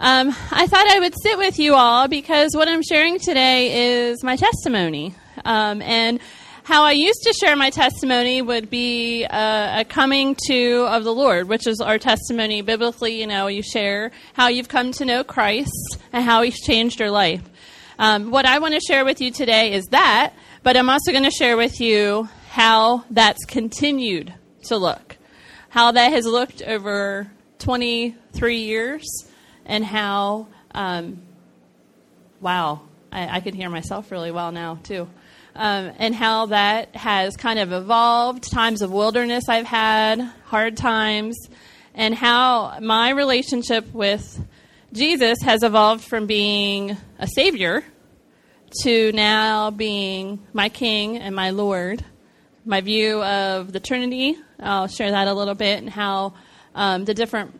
Um, I thought I would sit with you all because what I'm sharing today is my testimony. Um, and how I used to share my testimony would be uh, a coming to of the Lord, which is our testimony biblically. You know, you share how you've come to know Christ and how He's changed your life. Um, what I want to share with you today is that, but I'm also going to share with you how that's continued to look, how that has looked over 23 years and how, um, wow, I, I, can hear myself really well now, too. Um, and how that has kind of evolved, times of wilderness I've had, hard times, and how my relationship with Jesus has evolved from being a savior to now being my king and my Lord. My view of the Trinity, I'll share that a little bit, and how um, the different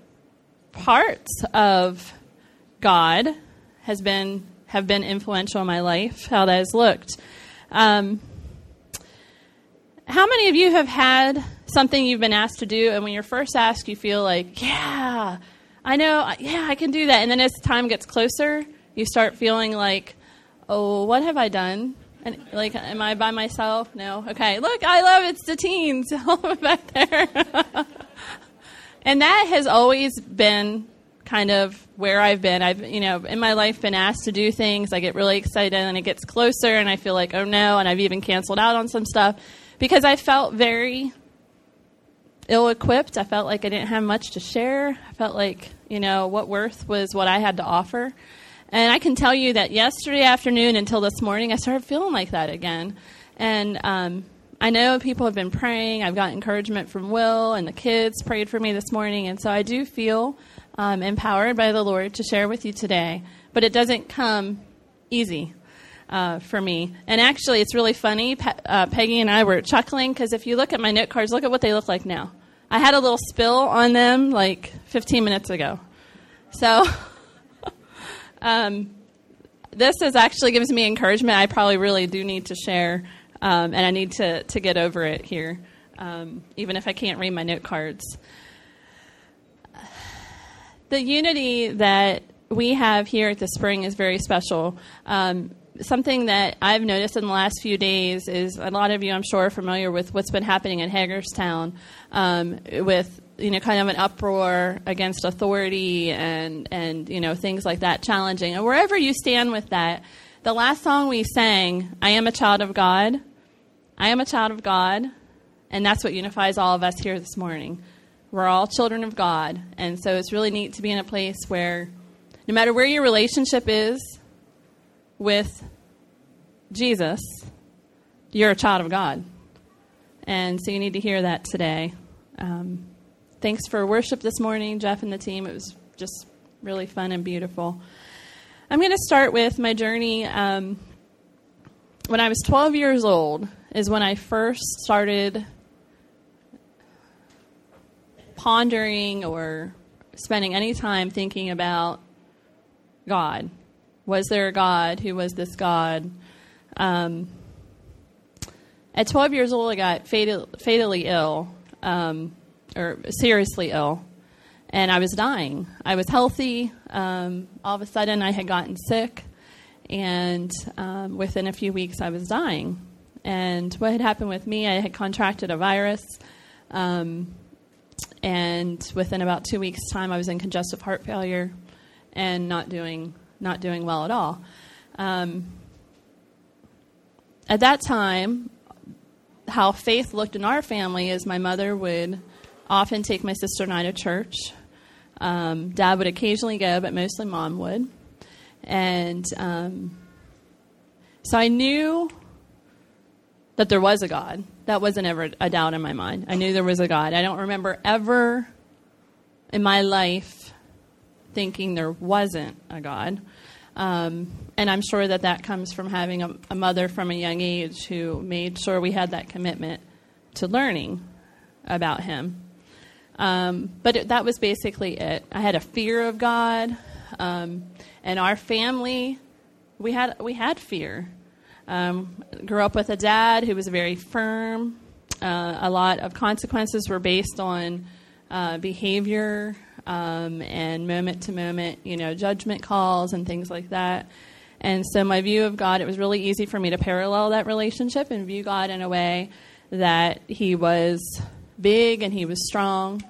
parts of God has been have been influential in my life. How that has looked. Um, how many of you have had something you've been asked to do, and when you're first asked, you feel like, yeah, I know, yeah, I can do that, and then as time gets closer, you start feeling like, oh, what have I done? And like, am I by myself? No. Okay. Look, I love it's the teens back there. and that has always been kind of where I've been. I've, you know, in my life been asked to do things. I get really excited and it gets closer and I feel like, oh no, and I've even canceled out on some stuff because I felt very ill equipped. I felt like I didn't have much to share. I felt like, you know, what worth was what I had to offer. And I can tell you that yesterday afternoon until this morning, I started feeling like that again. And um, I know people have been praying. I've got encouragement from Will, and the kids prayed for me this morning. And so I do feel um, empowered by the Lord to share with you today. But it doesn't come easy. Uh, for me. And actually, it's really funny. Pe- uh, Peggy and I were chuckling because if you look at my note cards, look at what they look like now. I had a little spill on them like 15 minutes ago. So, um, this is actually gives me encouragement. I probably really do need to share um, and I need to, to get over it here, um, even if I can't read my note cards. The unity that we have here at the spring is very special. Um, something that I've noticed in the last few days is a lot of you, I'm sure, are familiar with what's been happening in Hagerstown um, with you know kind of an uproar against authority and and you know things like that challenging. And wherever you stand with that, the last song we sang, I am a child of God, I am a child of God, and that's what unifies all of us here this morning. We're all children of God, and so it's really neat to be in a place where no matter where your relationship is with Jesus, you're a child of God. And so you need to hear that today. Um, thanks for worship this morning, Jeff and the team. It was just really fun and beautiful. I'm going to start with my journey. Um, when I was 12 years old, is when I first started pondering or spending any time thinking about God. Was there a God? Who was this God? Um, at 12 years old, I got fatal, fatally ill, um, or seriously ill, and I was dying. I was healthy. Um, all of a sudden, I had gotten sick, and um, within a few weeks, I was dying. And what had happened with me, I had contracted a virus. Um, and within about two weeks' time, I was in congestive heart failure and not doing not doing well at all. Um, at that time, how faith looked in our family is my mother would often take my sister and I to church. Um, Dad would occasionally go, but mostly mom would. And um, so I knew that there was a God. That wasn't ever a doubt in my mind. I knew there was a God. I don't remember ever in my life thinking there wasn't a God. Um, and I'm sure that that comes from having a, a, mother from a young age who made sure we had that commitment to learning about Him. Um, but it, that was basically it. I had a fear of God, um, and our family, we had we had fear. Um, grew up with a dad who was very firm. Uh, a lot of consequences were based on uh, behavior. um, and moment to moment, you know, judgment calls and things like that. And so my view of God, it was really easy for me to parallel that relationship and view God in a way that He was big and He was strong,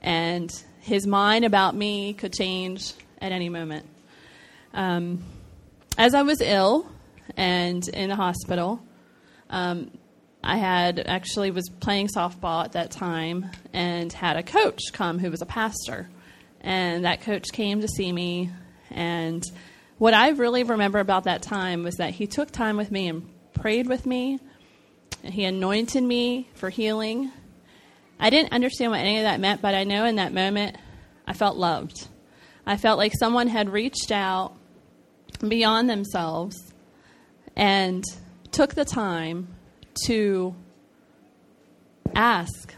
and His mind about me could change at any moment. Um, as I was ill and in the hospital, um, I had actually was playing softball at that time and had a coach come who was a pastor. And that coach came to see me. And what I really remember about that time was that he took time with me and prayed with me. And he anointed me for healing. I didn't understand what any of that meant, but I know in that moment I felt loved. I felt like someone had reached out beyond themselves and took the time to ask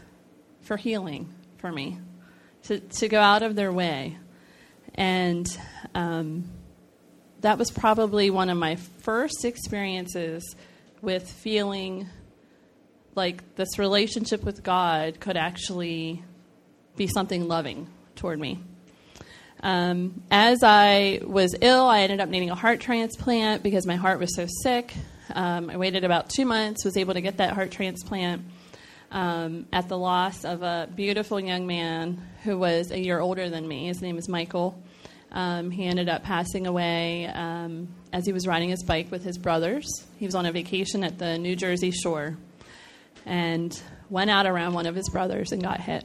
for healing for me, to, to go out of their way. And um, that was probably one of my first experiences with feeling like this relationship with God could actually be something loving toward me. Um, as I was ill, I ended up needing a heart transplant because my heart was so sick. Um, I waited about two months, was able to get that heart transplant um, at the loss of a beautiful young man who was a year older than me. His name is Michael. Um, he ended up passing away um, as he was riding his bike with his brothers. He was on a vacation at the New Jersey shore and went out around one of his brothers and got hit.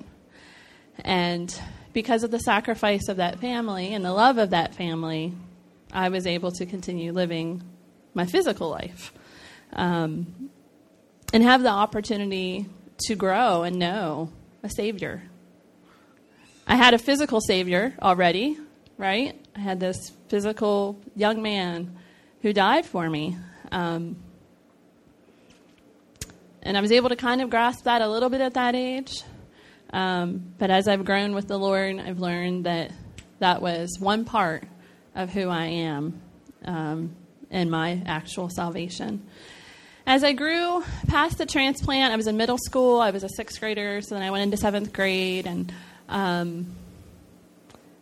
And because of the sacrifice of that family and the love of that family, I was able to continue living my physical life um, and have the opportunity to grow and know a Savior. I had a physical Savior already, right? I had this physical young man who died for me. Um, and I was able to kind of grasp that a little bit at that age. Um, but as I've grown with the Lord, I've learned that that was one part of who I am um, in my actual salvation. As I grew past the transplant, I was in middle school. I was a sixth grader, so then I went into seventh grade and um,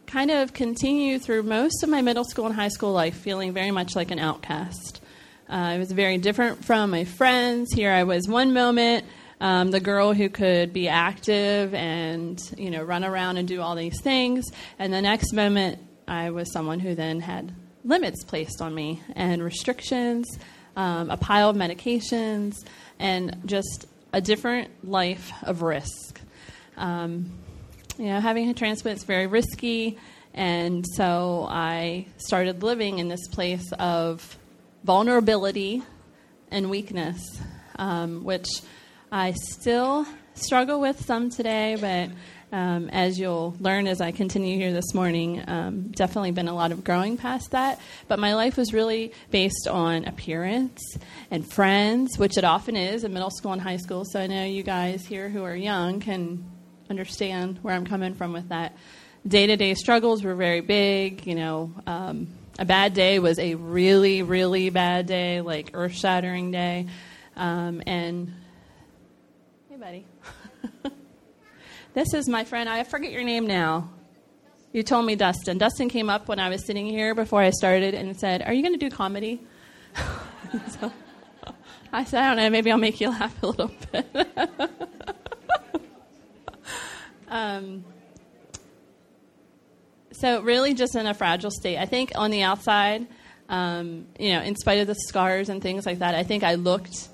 kind of continued through most of my middle school and high school life feeling very much like an outcast. Uh, I was very different from my friends. Here I was one moment um, the girl who could be active and you know run around and do all these things, and the next moment I was someone who then had limits placed on me and restrictions, um, a pile of medications, and just a different life of risk. Um, you know, having a transplant is very risky, and so I started living in this place of vulnerability and weakness, um, which I still struggle with some today, but um, as you'll learn as I continue here this morning, um, definitely been a lot of growing past that. But my life was really based on appearance and friends, which it often is in middle school and high school. So I know you guys here who are young can understand where I'm coming from with that. Day to day struggles were very big. You know, um, a bad day was a really, really bad day, like earth shattering day. Um, and hey, buddy. this is my friend. I forget your name now. You told me Dustin. Dustin came up when I was sitting here before I started and said, Are you going to do comedy? so I said, I don't know, maybe I'll make you laugh a little bit. um, so, really, just in a fragile state. I think on the outside, um, you know, in spite of the scars and things like that, I think I looked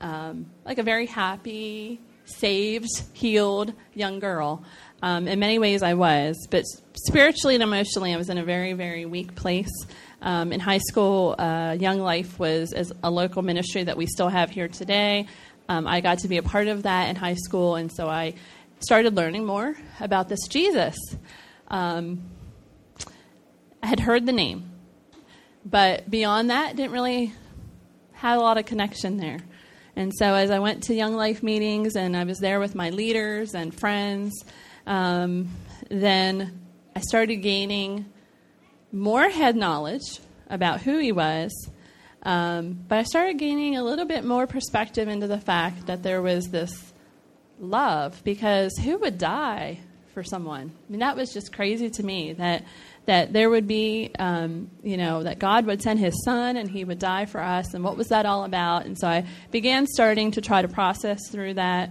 um, like a very happy, saved, healed young girl. Um, in many ways, I was, but spiritually and emotionally, I was in a very, very weak place. Um, in high school, uh, Young Life was as a local ministry that we still have here today. Um, I got to be a part of that in high school, and so I started learning more about this Jesus. Um, I had heard the name, but beyond that, didn't really have a lot of connection there. And so as I went to Young Life meetings and I was there with my leaders and friends, um, then I started gaining more head knowledge about who he was. Um, but I started gaining a little bit more perspective into the fact that there was this love because who would die for someone. I mean, that was just crazy to me that that there would be, um, you know, that God would send His Son and He would die for us, and what was that all about? And so I began starting to try to process through that.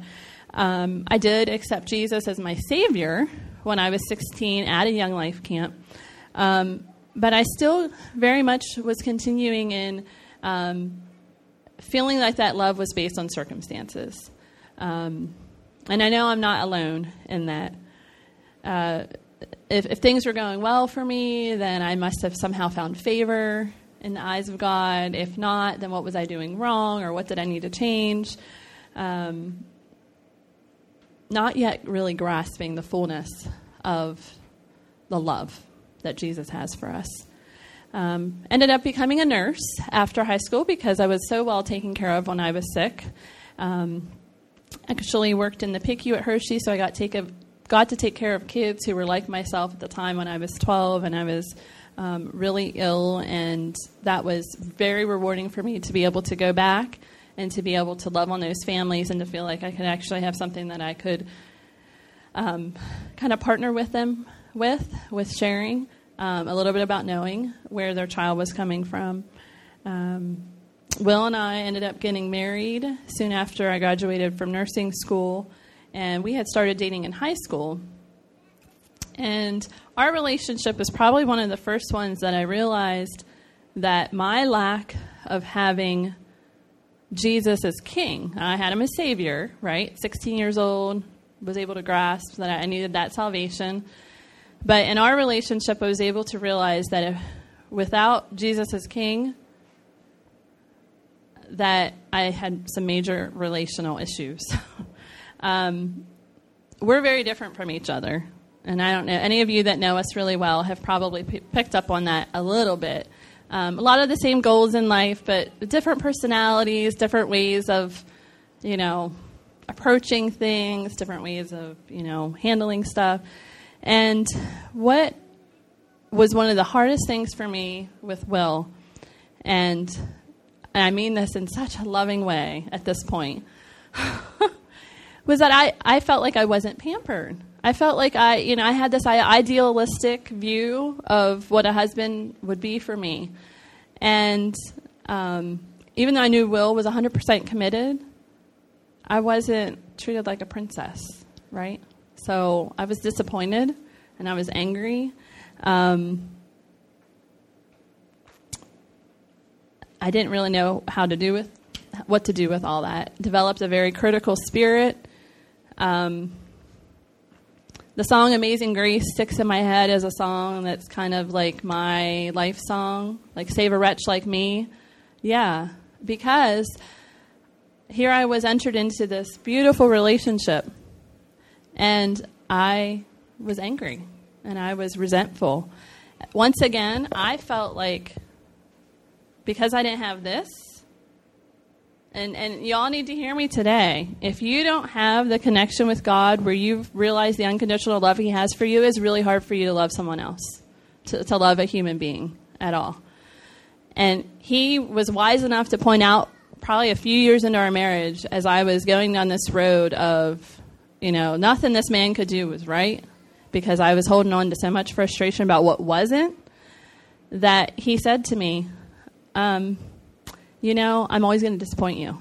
Um, I did accept Jesus as my Savior when I was 16 at a Young Life camp, um, but I still very much was continuing in um, feeling like that love was based on circumstances. Um, and I know I'm not alone in that. Uh, if, if things were going well for me, then I must have somehow found favor in the eyes of God. If not, then what was I doing wrong or what did I need to change? Um, not yet really grasping the fullness of the love that Jesus has for us. Um, ended up becoming a nurse after high school because I was so well taken care of when I was sick. Um, actually worked in the PICU at Hershey, so I got take a, got to take care of kids who were like myself at the time when I was 12 and I was um, really ill, and that was very rewarding for me to be able to go back and to be able to love on those families and to feel like I could actually have something that I could um, kind of partner with them with, with sharing um, a little bit about knowing where their child was coming from. Um, Will and I ended up getting married soon after I graduated from nursing school, and we had started dating in high school. And our relationship was probably one of the first ones that I realized that my lack of having Jesus as king, I had him as savior, right? 16 years old, was able to grasp that I needed that salvation. But in our relationship, I was able to realize that if, without Jesus as king, that I had some major relational issues. um, we're very different from each other. And I don't know, any of you that know us really well have probably p- picked up on that a little bit. Um, a lot of the same goals in life, but different personalities, different ways of, you know, approaching things, different ways of, you know, handling stuff. And what was one of the hardest things for me with Will, and, and I mean this in such a loving way at this point, was that I, I felt like I wasn't pampered. I felt like I, you know, I had this idealistic view of what a husband would be for me. And um, even though I knew Will was 100% committed, I wasn't treated like a princess, right? So I was disappointed and I was angry. Um, I didn't really know how to do with what to do with all that. Developed a very critical spirit. Um, the song Amazing Grace sticks in my head as a song that's kind of like my life song, like Save a Wretch Like Me. Yeah, because here I was entered into this beautiful relationship and I was angry and I was resentful. Once again, I felt like because I didn't have this, and, and y'all need to hear me today. If you don't have the connection with God where you realize the unconditional love He has for you, it's really hard for you to love someone else, to, to love a human being at all. And He was wise enough to point out, probably a few years into our marriage, as I was going down this road of you know, nothing this man could do was right because I was holding on to so much frustration about what wasn't that he said to me, um, You know, I'm always going to disappoint you.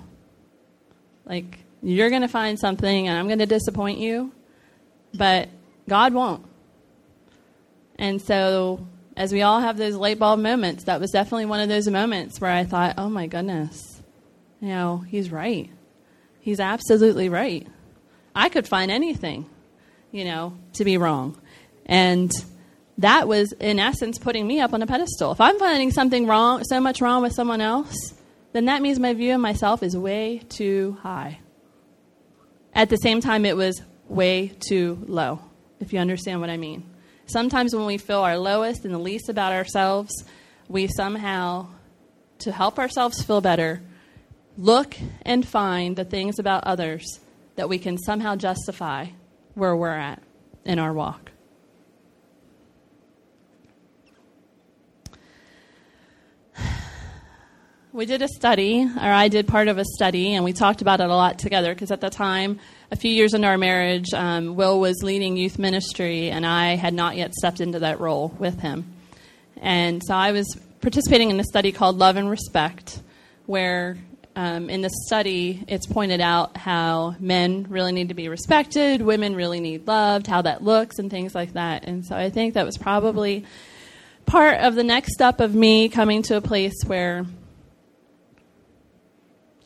Like, you're going to find something and I'm going to disappoint you, but God won't. And so, as we all have those light bulb moments, that was definitely one of those moments where I thought, oh my goodness, you know, he's right. He's absolutely right. I could find anything, you know, to be wrong. And that was, in essence, putting me up on a pedestal. If I'm finding something wrong, so much wrong with someone else, then that means my view of myself is way too high. At the same time, it was way too low, if you understand what I mean. Sometimes when we feel our lowest and the least about ourselves, we somehow, to help ourselves feel better, look and find the things about others that we can somehow justify where we're at in our walk. We did a study, or I did part of a study, and we talked about it a lot together because at the time, a few years into our marriage, um, Will was leading youth ministry, and I had not yet stepped into that role with him. And so I was participating in a study called Love and Respect, where um, in the study it's pointed out how men really need to be respected, women really need loved, how that looks, and things like that. And so I think that was probably part of the next step of me coming to a place where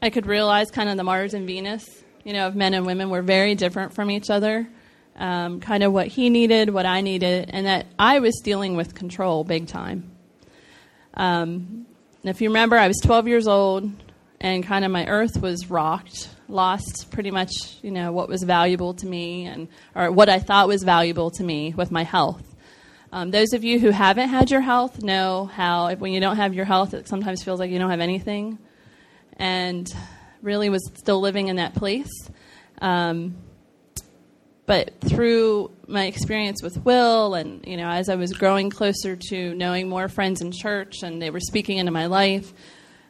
I could realize kind of the Mars and Venus, you know, of men and women were very different from each other. Um, kind of what he needed, what I needed, and that I was dealing with control big time. Um, if you remember, I was 12 years old, and kind of my earth was rocked, lost pretty much, you know, what was valuable to me, and or what I thought was valuable to me with my health. Um, those of you who haven't had your health know how when you don't have your health, it sometimes feels like you don't have anything and really was still living in that place. Um, but through my experience with Will, and you know, as I was growing closer to knowing more friends in church, and they were speaking into my life,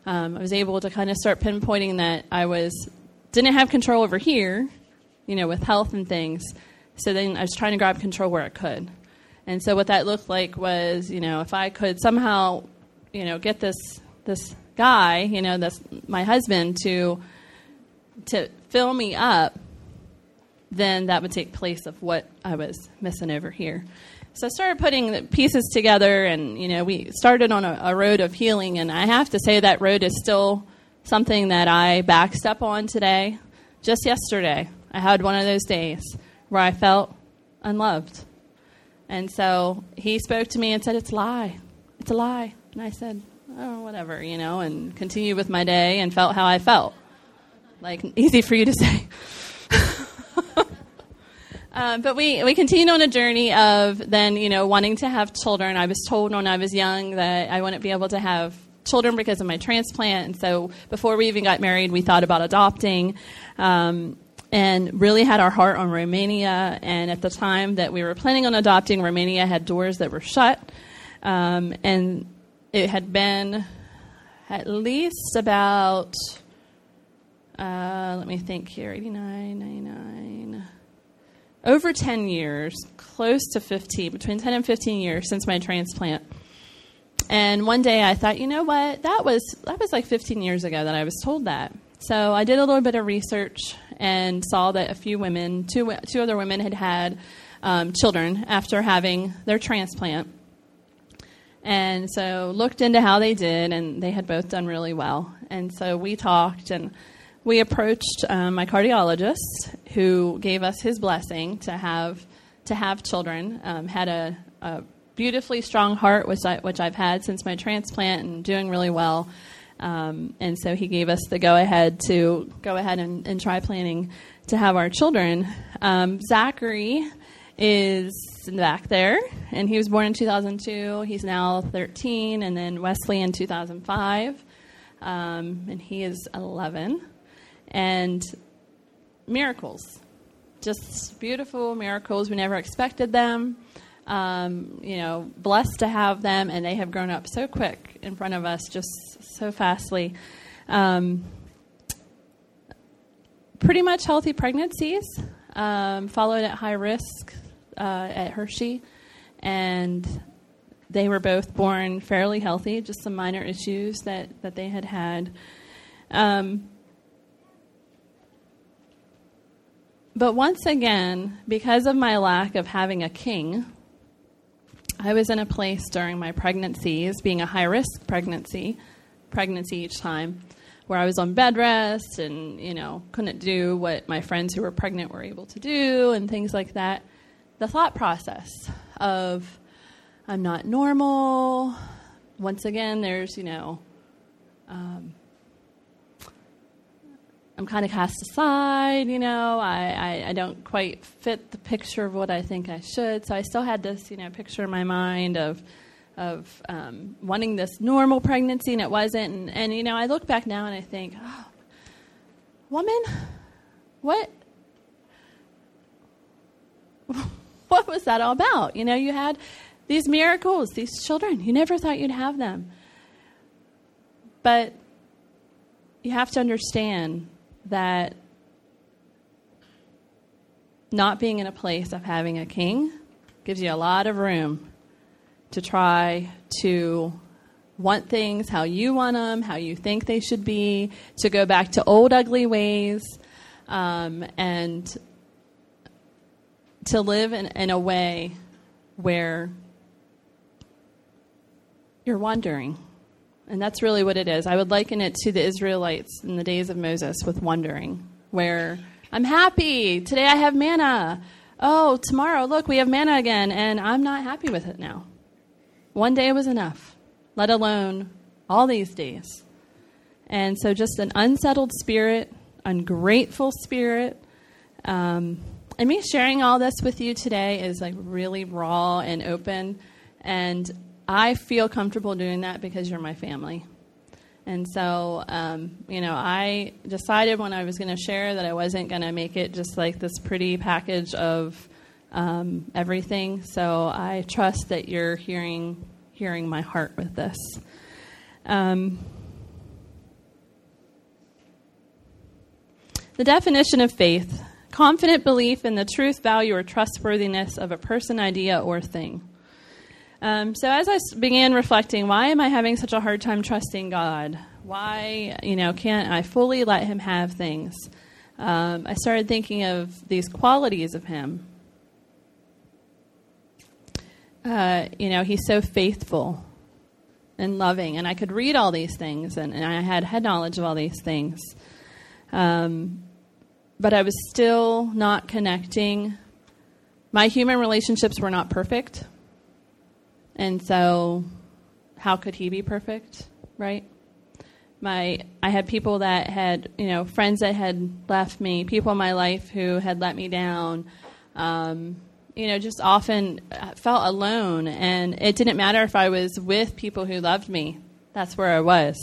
um, I was able to kind of start pinpointing that I was didn't have control over here, you know, with health and things. So then I was trying to grab control where I could. And so what that looked like was, you know, if I could somehow, you know, get this this guy, you know, this my husband to to fill me up, then that would take place of what I was missing over here. So I started putting the pieces together, and you know, we started on a, a road of healing. And I have to say that road is still something that I backstep on today. Just yesterday, I had one of those days where I felt unloved. And so he spoke to me and said, It's a lie. It's a lie. And I said, oh, whatever, you know, and continue with my day and felt how I felt. Like, easy for you to say. uh, but we, we continued on a journey of then, you know, wanting to have children. I was told when I was young that I wouldn't be able to have children because of my transplant. And so before we even got married, we thought about adopting. Um, and really had our heart on Romania. And at the time that we were planning on adopting, Romania had doors that were shut. Um, and it had been at least about, uh, let me think here, 89, 99, over 10 years, close to 15, between 10 and 15 years since my transplant. And one day I thought, you know what? That was that was like 15 years ago that I was told that. So I did a little bit of research and saw that a few women, two two other women, had had um, children after having their transplant. And so looked into how they did, and they had both done really well. And so we talked, and we approached um, my cardiologist, who gave us his blessing to have to have children. Um, had a, a, beautifully strong heart, which I, which I've had since my transplant, and doing really well. Um, and so he gave us the go ahead to go ahead and, and try planning to have our children. Um, Zachary is in the back there, and he was born in 2002. He's now 13, and then Wesley in 2005, um, and he is 11. And miracles, just beautiful miracles. We never expected them. Um, you know, blessed to have them, and they have grown up so quick in front of us, just so fastly. Um, pretty much healthy pregnancies, um, followed at high risk uh, at Hershey, and they were both born fairly healthy, just some minor issues that, that they had had. Um, but once again, because of my lack of having a king, I was in a place during my pregnancies, being a high risk pregnancy, pregnancy each time, where I was on bed rest and, you know, couldn't do what my friends who were pregnant were able to do and things like that the thought process of I'm not normal. Once again, there's, you know, um, I'm kind of cast aside, you know, I, I, I, don't quite fit the picture of what I think I should. So I still had this, you know, picture in my mind of, of um, wanting this normal pregnancy, and it wasn't. And, and, you know, I look back now and I think, oh, woman, what? what was that all about? You know, you had these miracles, these children. You never thought you'd have them. But you have to understand that not being in a place of having a king gives you a lot of room to try to want things how you want them, how you think they should be, to go back to old ugly ways, um, and to live in, in a way where you're wandering. And that's really what it is. I would liken it to the Israelites in the days of Moses with wandering, where I'm happy. Today I have manna. Oh, tomorrow, look, we have manna again, and I'm not happy with it now. One day was enough, let alone all these days. And so, just an unsettled spirit, ungrateful spirit. Um, and me sharing all this with you today is like really raw and open. And I feel comfortable doing that because you're my family. And so, um, you know, I decided when I was going to share that I wasn't going to make it just like this pretty package of um, everything. So I trust that you're hearing hearing my heart with this. Um, the definition of faith confident belief in the truth, value, or trustworthiness of a person, idea, or thing. Um, so as I began reflecting, why am I having such a hard time trusting God? Why, you know, can't I fully let Him have things? Um, I started thinking of these qualities of Him. Uh, you know, He's so faithful and loving, and I could read all these things, and, and I had head knowledge of all these things. Um, but I was still not connecting. My human relationships were not perfect. And so, how could he be perfect, right? My, I had people that had, you know, friends that had left me, people in my life who had let me down. Um, you know, just often uh, felt alone, and it didn't matter if I was with people who loved me. That's where I was,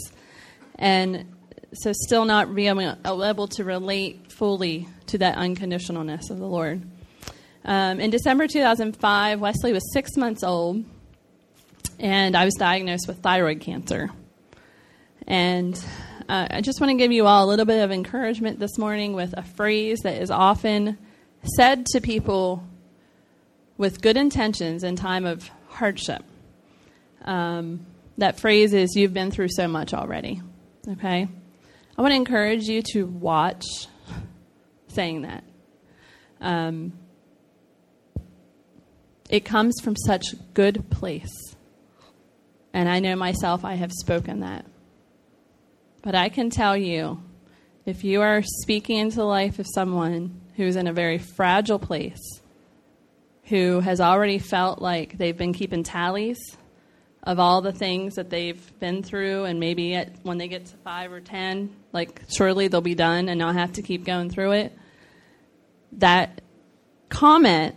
and so still not being able to relate fully to that unconditionalness of the Lord. Um, in December 2005, Wesley was six months old, and I was diagnosed with thyroid cancer. And uh, I just want to give you all a little bit of encouragement this morning with a phrase that is often said to people with good intentions in time of hardship. Um, that phrase is, You've been through so much already. Okay? I want to encourage you to watch saying that. Um, it comes from such good place. And I know myself, I have spoken that. But I can tell you, if you are speaking into the life of someone who's in a very fragile place, who has already felt like they've been keeping tallies of all the things that they've been through, and maybe at, when they get to five or ten, like surely they'll be done and not have to keep going through it. That comment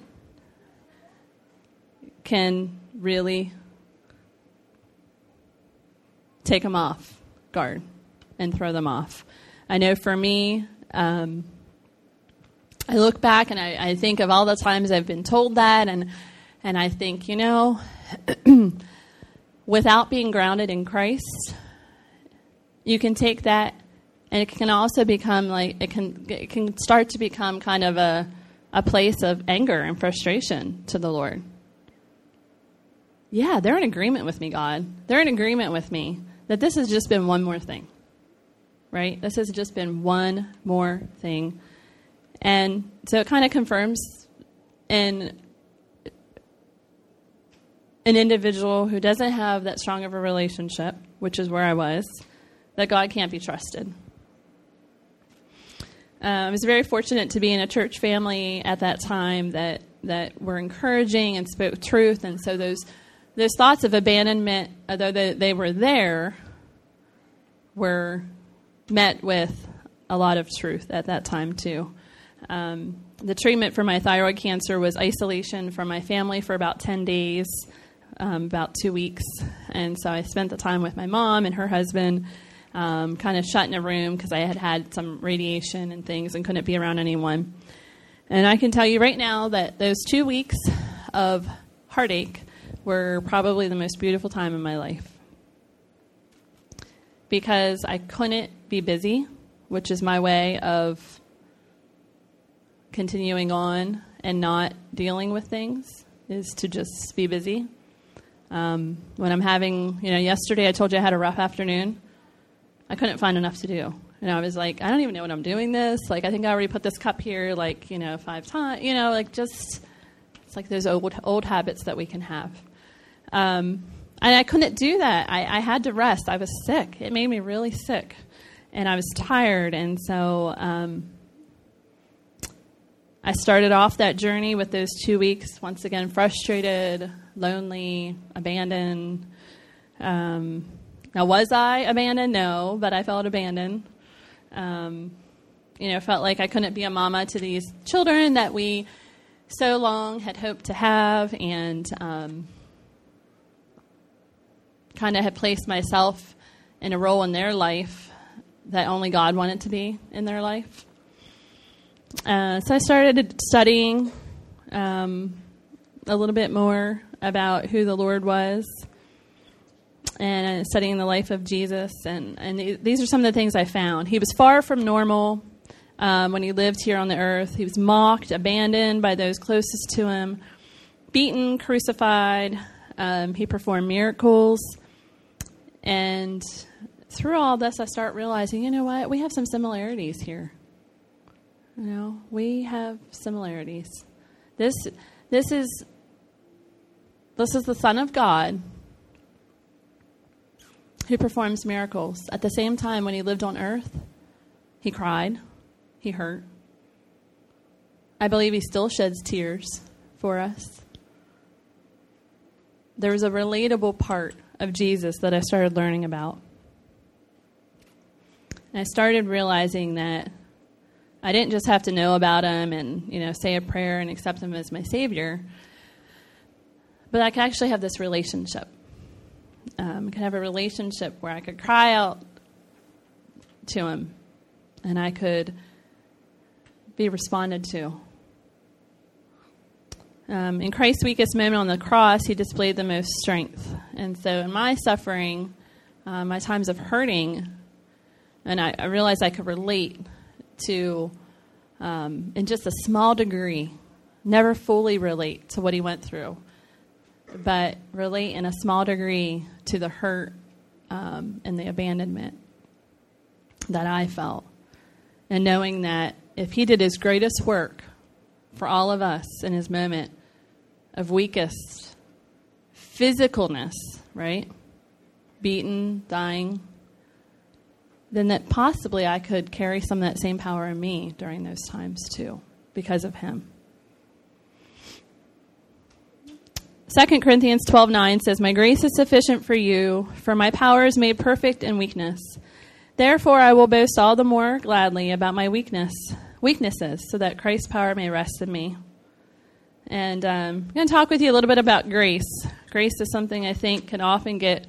can really take them off guard and throw them off. I know for me, um, I look back and I, I, think of all the times I've been told that, and and I think, you know, without being grounded in Christ, you can take that, and it can also become like it can it can start to become kind of a a place of anger and frustration to the Lord. Yeah, they're in agreement with me, God. They're in agreement with me that this has just been one more thing, right? This has just been one more thing. And so it kind of confirms in an individual who doesn't have that strong of a relationship, which is where I was, that God can't be trusted. Uh, I was very fortunate to be in a church family at that time that, that were encouraging and spoke truth, and so those those thoughts of abandonment, although they, they were there, were met with a lot of truth at that time too. Um, the treatment for my thyroid cancer was isolation from my family for about 10 days, um, about two weeks. And so I spent the time with my mom and her husband, um, kind of shut in a room because I had had some radiation and things and couldn't be around anyone. And I can tell you right now that those two weeks of heartache were probably the most beautiful time in my life. because I couldn't be busy, which is my way of continuing on and not dealing with things, is to just be busy. Um, when I'm having, you know, yesterday I told you I had a rough afternoon. I couldn't find enough to do. And I was like, I don't even know what I'm doing this. Like, I think I already put this cup here, like, you know, five times. You know, like just, it's like those old, old habits that we can have. Um, and I couldn't do that. I, I had to rest. I was sick. It made me really sick. And I was tired. And so um, I started off that journey with those two weeks, once again, frustrated, lonely, abandoned. Um, now, was I abandoned? No, but I felt abandoned. Um, you know, felt like I couldn't be a mama to these children that we so long had hoped to have, and um, kind of had placed myself in a role in their life that only God wanted to be in their life. Uh, so I started studying um, a little bit more about who the Lord was and studying the life of Jesus. And, and these are some of the things I found. He was far from normal um, when he lived here on the earth. He was mocked, abandoned by those closest to him, beaten, crucified. Um, he performed miracles. And through all this, I start realizing, you know what? We have some similarities here. You know, we have similarities. This, this is, this is the Son of God who performs miracles. At the same time, when he lived on earth, he cried, he hurt. I believe he still sheds tears for us. There was a relatable part of Jesus that I started learning about. And I started realizing that I didn't just have to know about him and, you know, say a prayer and accept him as my savior, but I could actually have this relationship. Um, could have a relationship where I could cry out to him and I could be responded to. Um, in Christ's weakest moment on the cross, he displayed the most strength. And so, in my suffering, uh, my times of hurting, and I, I realized I could relate to, um, in just a small degree, never fully relate to what he went through, but relate in a small degree to the hurt um, and the abandonment that I felt. And knowing that if he did his greatest work for all of us in his moment of weakest physicalness, right? Beaten, dying, then that possibly I could carry some of that same power in me during those times too, because of him. 2 Corinthians 12:9 says, "My grace is sufficient for you, for my power is made perfect in weakness. Therefore I will boast all the more gladly about my weakness, weaknesses, so that Christ's power may rest in me." And um, I'm going to talk with you a little bit about grace. Grace is something I think can often get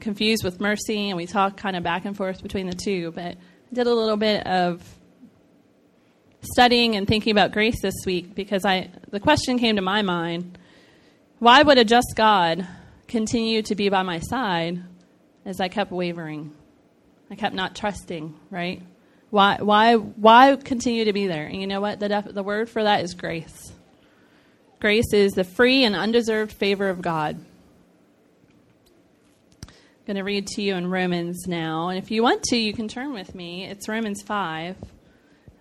confused with mercy, and we talk kind of back and forth between the two. But I did a little bit of studying and thinking about grace this week because I the question came to my mind: Why would a just God continue to be by my side as I kept wavering? I kept not trusting. Right? Why? Why? Why continue to be there? And you know what? The def- the word for that is grace. Grace is the free and undeserved favor of God. I'm going to read to you in Romans now. And if you want to, you can turn with me. It's Romans 5.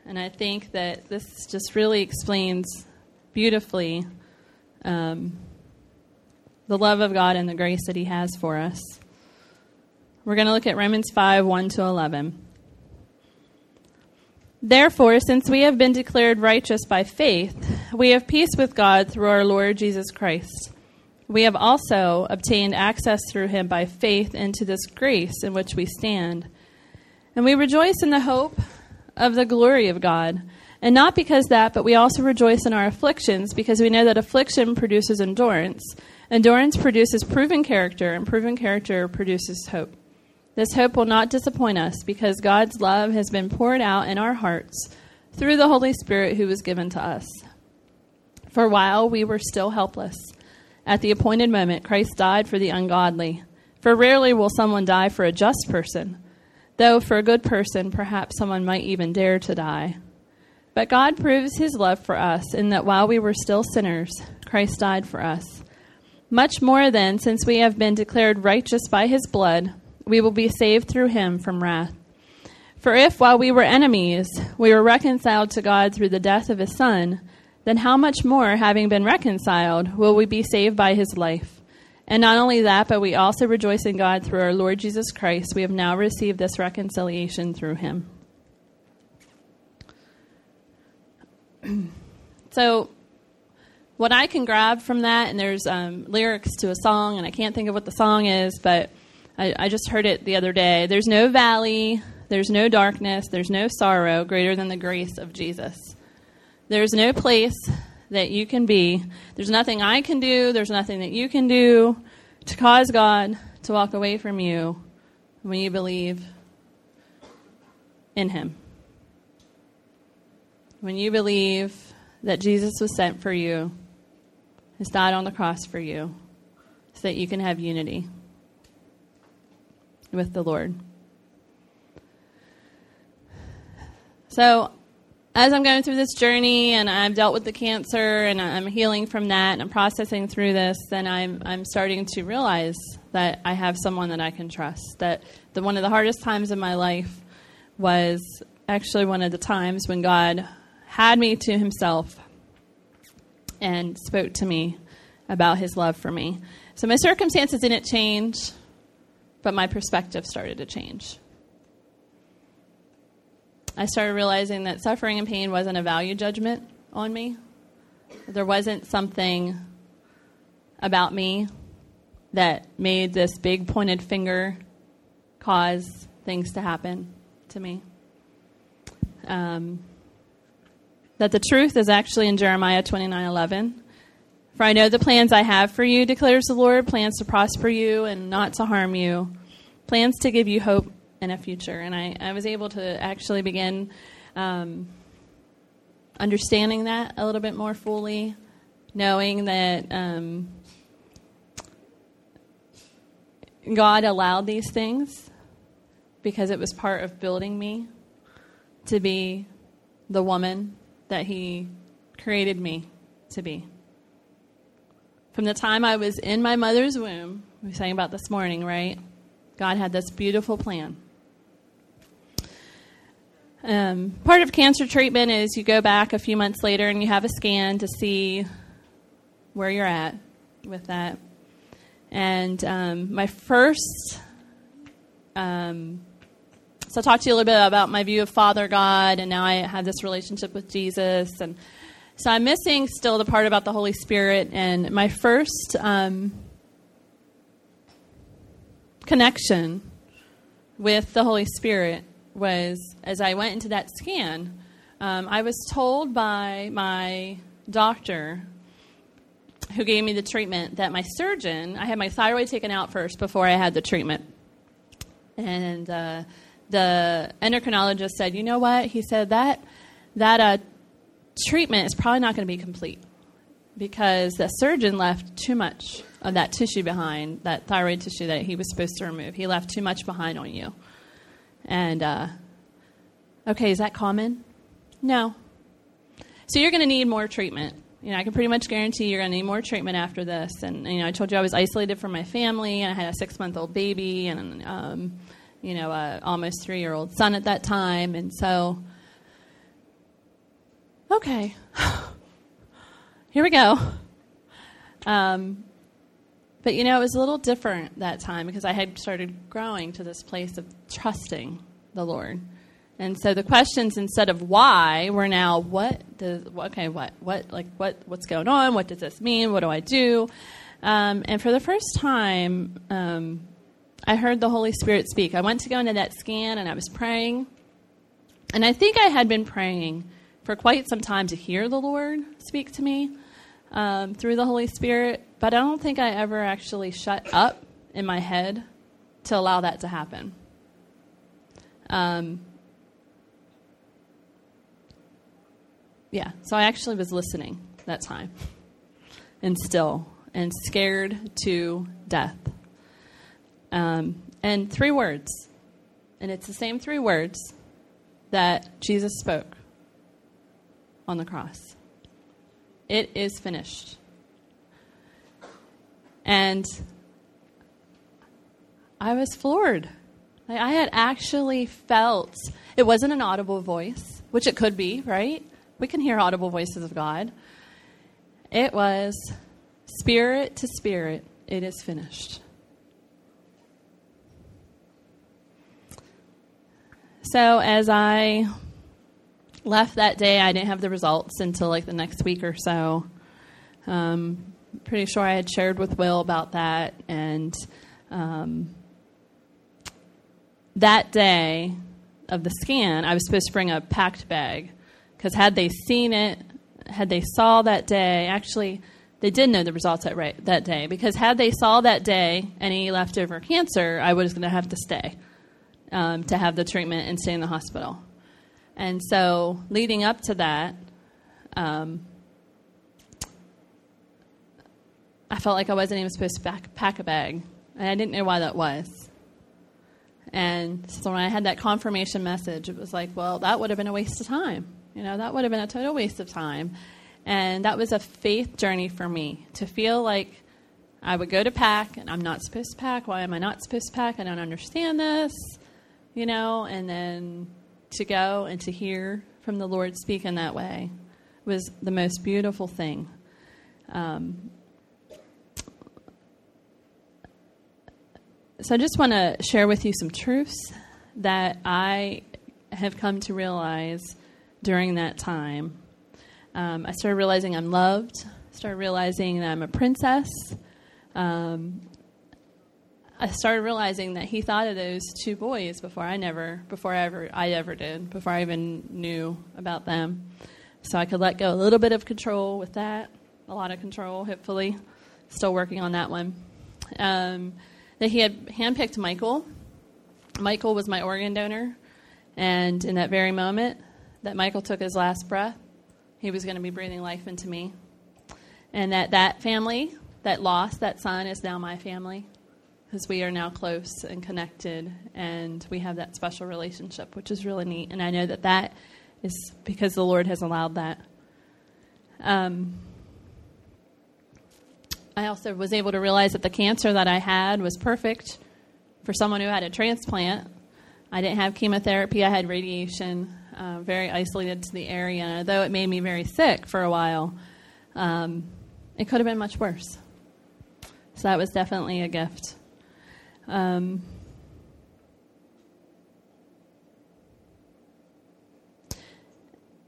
And I think that this just really explains beautifully um, the love of God and the grace that He has for us. We're going to look at Romans 5 1 to 11. Therefore, since we have been declared righteous by faith, we have peace with God through our Lord Jesus Christ. We have also obtained access through him by faith into this grace in which we stand. And we rejoice in the hope of the glory of God. And not because that, but we also rejoice in our afflictions, because we know that affliction produces endurance. Endurance produces proven character, and proven character produces hope. This hope will not disappoint us because God's love has been poured out in our hearts through the Holy Spirit who was given to us. For while we were still helpless, at the appointed moment, Christ died for the ungodly. For rarely will someone die for a just person, though for a good person, perhaps someone might even dare to die. But God proves his love for us in that while we were still sinners, Christ died for us. Much more then, since we have been declared righteous by his blood, we will be saved through him from wrath. For if, while we were enemies, we were reconciled to God through the death of his Son, then how much more, having been reconciled, will we be saved by his life? And not only that, but we also rejoice in God through our Lord Jesus Christ. We have now received this reconciliation through him. so, what I can grab from that, and there's um, lyrics to a song, and I can't think of what the song is, but I, I just heard it the other day. There's no valley, there's no darkness, there's no sorrow greater than the grace of Jesus. There's no place that you can be. There's nothing I can do, there's nothing that you can do to cause God to walk away from you when you believe in Him. When you believe that Jesus was sent for you, has died on the cross for you, so that you can have unity with the Lord. So, as I'm going through this journey and I've dealt with the cancer and I'm healing from that and I'm processing through this, then I'm, I'm starting to realize that I have someone that I can trust. That the, one of the hardest times in my life was actually one of the times when God had me to himself and spoke to me about his love for me. So my circumstances didn't change, but my perspective started to change. I started realizing that suffering and pain wasn't a value judgment on me. There wasn't something about me that made this big pointed finger cause things to happen to me. Um, that the truth is actually in Jeremiah 29:11. For I know the plans I have for you, declares the Lord, plans to prosper you and not to harm you, plans to give you hope and a future. And I, I was able to actually begin um, understanding that a little bit more fully, knowing that um, God allowed these things because it was part of building me to be the woman that He created me to be. From the time I was in my mother's womb, we were saying about this morning, right? God had this beautiful plan. Um, part of cancer treatment is you go back a few months later and you have a scan to see where you're at with that. And um, my first um, so I talked to you a little bit about my view of Father God, and now I have this relationship with Jesus. And so I'm missing still the part about the Holy Spirit. And my first um, connection with the Holy Spirit was as I went into that scan, um, I was told by my doctor who gave me the treatment that my surgeon, I had my thyroid taken out first before I had the treatment. And uh, the endocrinologist said, you know what? He said that that uh, treatment is probably not going to be complete because the surgeon left too much of that tissue behind, that thyroid tissue that he was supposed to remove. He left too much behind on you. And, uh, okay, is that common? No. So you're going to need more treatment. You know, I can pretty much guarantee you're going to need more treatment after this. And, you know, I told you I was isolated from my family, and I had a six month old baby, and, um, you know, a almost three year old son at that time. And so, okay, here we go. Um, but you know, it was a little different that time because I had started growing to this place of trusting the Lord. And so the questions instead of why were now what does okay what what like what what's going on what does this mean what do I do um, and for the first time um, I heard the Holy Spirit speak. I went to go into that scan and I was praying. And I think I had been praying for quite some time to hear the Lord speak to me um, through the Holy Spirit, but I don't think I ever actually shut up in my head to allow that to happen. Um, yeah, so I actually was listening that time and still and scared to death Um, and three words. And it's the same three words that Jesus spoke on the cross It is finished. And I was floored. I had actually felt it wasn't an audible voice, which it could be, right? We can hear audible voices of God. It was spirit to spirit, it is finished. So as I left that day, I didn't have the results until like the next week or so. Um, pretty sure I had shared with Will about that, and um, that day of the scan, I was supposed to bring a packed bag because had they seen it, had they saw that day, actually, they did know the results that right, that day because had they saw that day any leftover cancer, I was going to have to stay um, to have the treatment and stay in the hospital. And so, leading up to that, um, I felt like I wasn't even supposed to pack, pack a bag, and I didn't know why that was. And so when I had that confirmation message, it was like, well, that would have been a waste of time. You know, that would have been a total waste of time. And that was a faith journey for me to feel like I would go to pack and I'm not supposed to pack. Why am I not supposed to pack? I don't understand this, you know, and then to go and to hear from the Lord speak in that way was the most beautiful thing. Um, so I just want to share with you some truths that I have come to realize during that time. Um, I started realizing I'm loved. Started realizing that I'm a princess. Um, I started realizing that he thought of those two boys before I never, before I ever, I ever did, before I even knew about them. So I could let go a little bit of control with that, a lot of control, hopefully. Still working on that one. Um, that he had handpicked Michael. Michael was my organ donor, and in that very moment that Michael took his last breath, he was going to be breathing life into me. And that that family that lost that son is now my family because we are now close and connected and we have that special relationship, which is really neat. And I know that that is because the Lord has allowed that. Um, I also was able to realize that the cancer that I had was perfect for someone who had a transplant. I didn't have chemotherapy, I had radiation, uh, very isolated to the area. And although it made me very sick for a while, um, it could have been much worse. So that was definitely a gift. Um,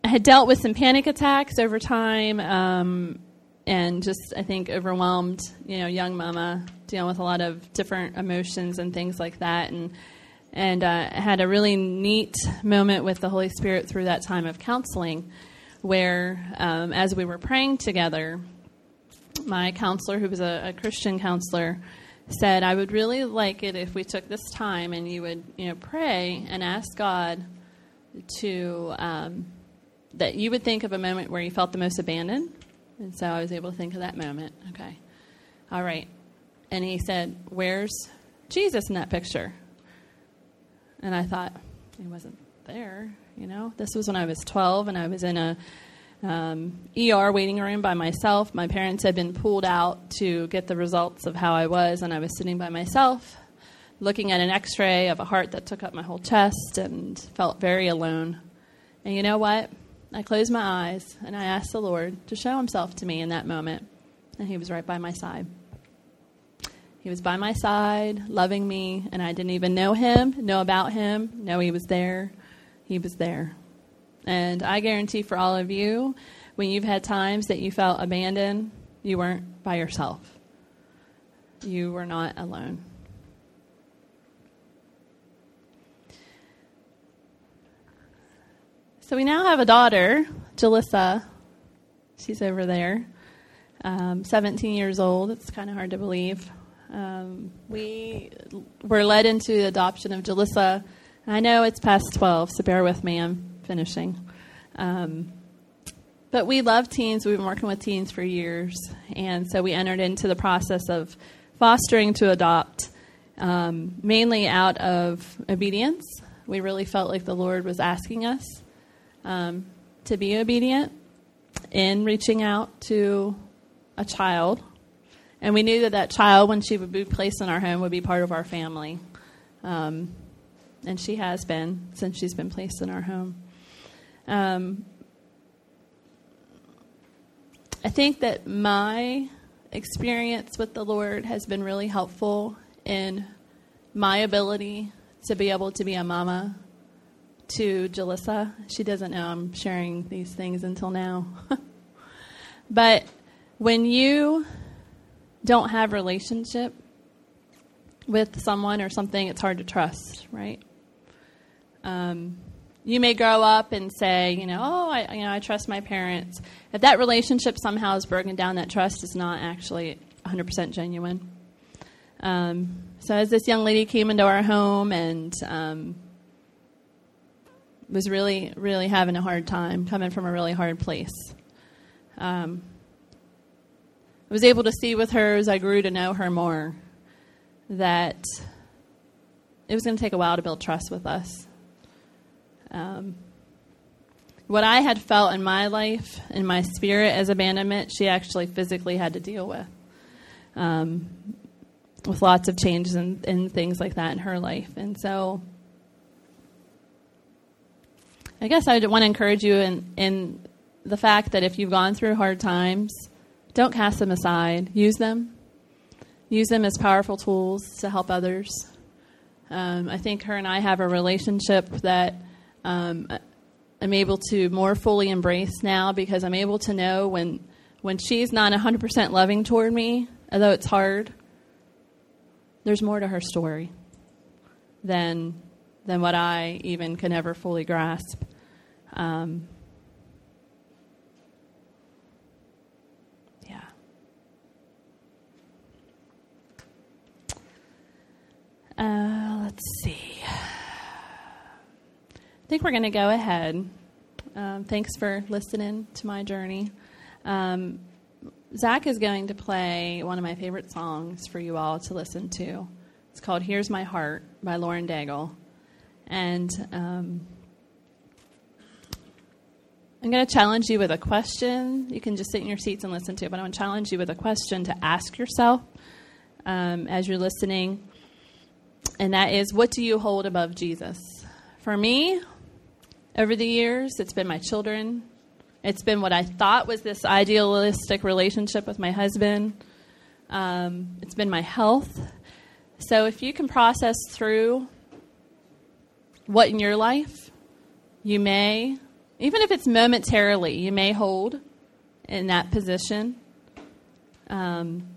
I had dealt with some panic attacks over time. Um, and just I think overwhelmed, you know, young mama dealing with a lot of different emotions and things like that, and and uh, had a really neat moment with the Holy Spirit through that time of counseling, where um, as we were praying together, my counselor, who was a, a Christian counselor, said, "I would really like it if we took this time and you would, you know, pray and ask God to." Um, that you would think of a moment where you felt the most abandoned and so I was able to think of that moment. Okay. All right. And he said, Where's Jesus in that picture? And I thought, He wasn't there. You know, this was when I was 12 and I was in a um, ER waiting room by myself. My parents had been pulled out to get the results of how I was, and I was sitting by myself looking at an x ray of a heart that took up my whole chest and felt very alone. And you know what? I closed my eyes and I asked the Lord to show himself to me in that moment. And he was right by my side. He was by my side, loving me, and I didn't even know him, know about him, know he was there. He was there. And I guarantee for all of you, when you've had times that you felt abandoned, you weren't by yourself. You were not alone. So we now have a daughter, Jalissa. She's over there, um, 17 years old. It's kind of hard to believe. Um, we were led into the adoption of Jalissa. I know it's past 12, so bear with me. I'm finishing. Um, but we love teens. We've been working with teens for years. And so we entered into the process of fostering to adopt. um, mainly out of obedience. We really felt like the Lord was asking us um, to be obedient in reaching out to a child. And we knew that that child, when she would be placed in our home, would be part of our family. Um, and she has been since she's been placed in our home. Um, I think that my experience with the Lord has been really helpful in my ability to be able to be a mama to Jalissa. She doesn't know I'm sharing these things until now. but when you don't have relationship with someone or something, it's hard to trust, right? Um, you may grow up and say, you know, oh, I, you know, I trust my parents. If that relationship somehow is broken down, that trust is not actually 100% genuine. Um, so as this young lady came into our home and um, was really, really having a hard time, coming from a really hard place, um, I was able to see with her as I grew to know her more that it was going to take a while to build trust with us. Um, what I had felt in my life, in my spirit as abandonment, she actually physically had to deal with. Um, with lots of changes and, and things like that in her life. And so I guess I want to encourage you in, in the fact that if you've gone through hard times, don't cast them aside. Use them. Use them as powerful tools to help others. Um, I think her and I have a relationship that um, I'm able to more fully embrace now because I'm able to know when when she's not 100% loving toward me, although it's hard. There's more to her story than than what I even can ever fully grasp. Um, yeah. Uh, let's see. I think we're going to go ahead. Um, thanks for listening to my journey. Um, Zach is going to play one of my favorite songs for you all to listen to. It's called Here's My Heart by Lauren Daigle. And um, I'm going to challenge you with a question. You can just sit in your seats and listen to it, but I'm going to challenge you with a question to ask yourself um, as you're listening. And that is, what do you hold above Jesus? For me, over the years. It's been my children. It's been what I thought was this idealistic relationship with my husband. Um, it's been my health. So if you can process through what in your life you may, even if it's momentarily, you may hold in that position, um,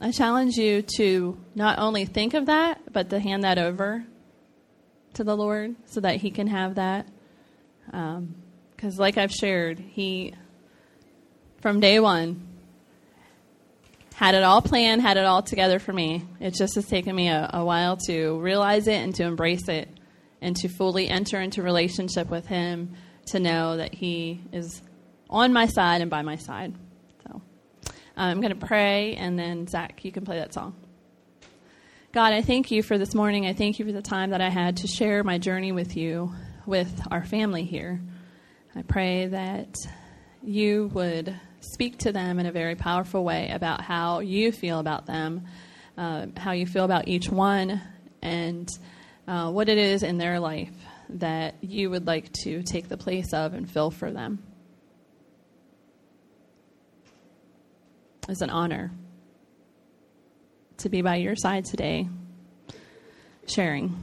I challenge you to not only think of that, but to hand that over to the Lord so that He can have that. Because, um, like I've shared, he, from day one, had it all planned, had it all together for me. It just has taken me a, a while to realize it and to embrace it and to fully enter into relationship with him to know that he is on my side and by my side. So uh, I'm going to pray, and then Zach, you can play that song. God, I thank you for this morning. I thank you for the time that I had to share my journey with you with our family here. I pray that you would speak to them in a very powerful way about how you feel about them, uh, how you feel about each one, and uh, what it is in their life that you would like to take the place of and fill for them. It's an honor to be by your side today, sharing.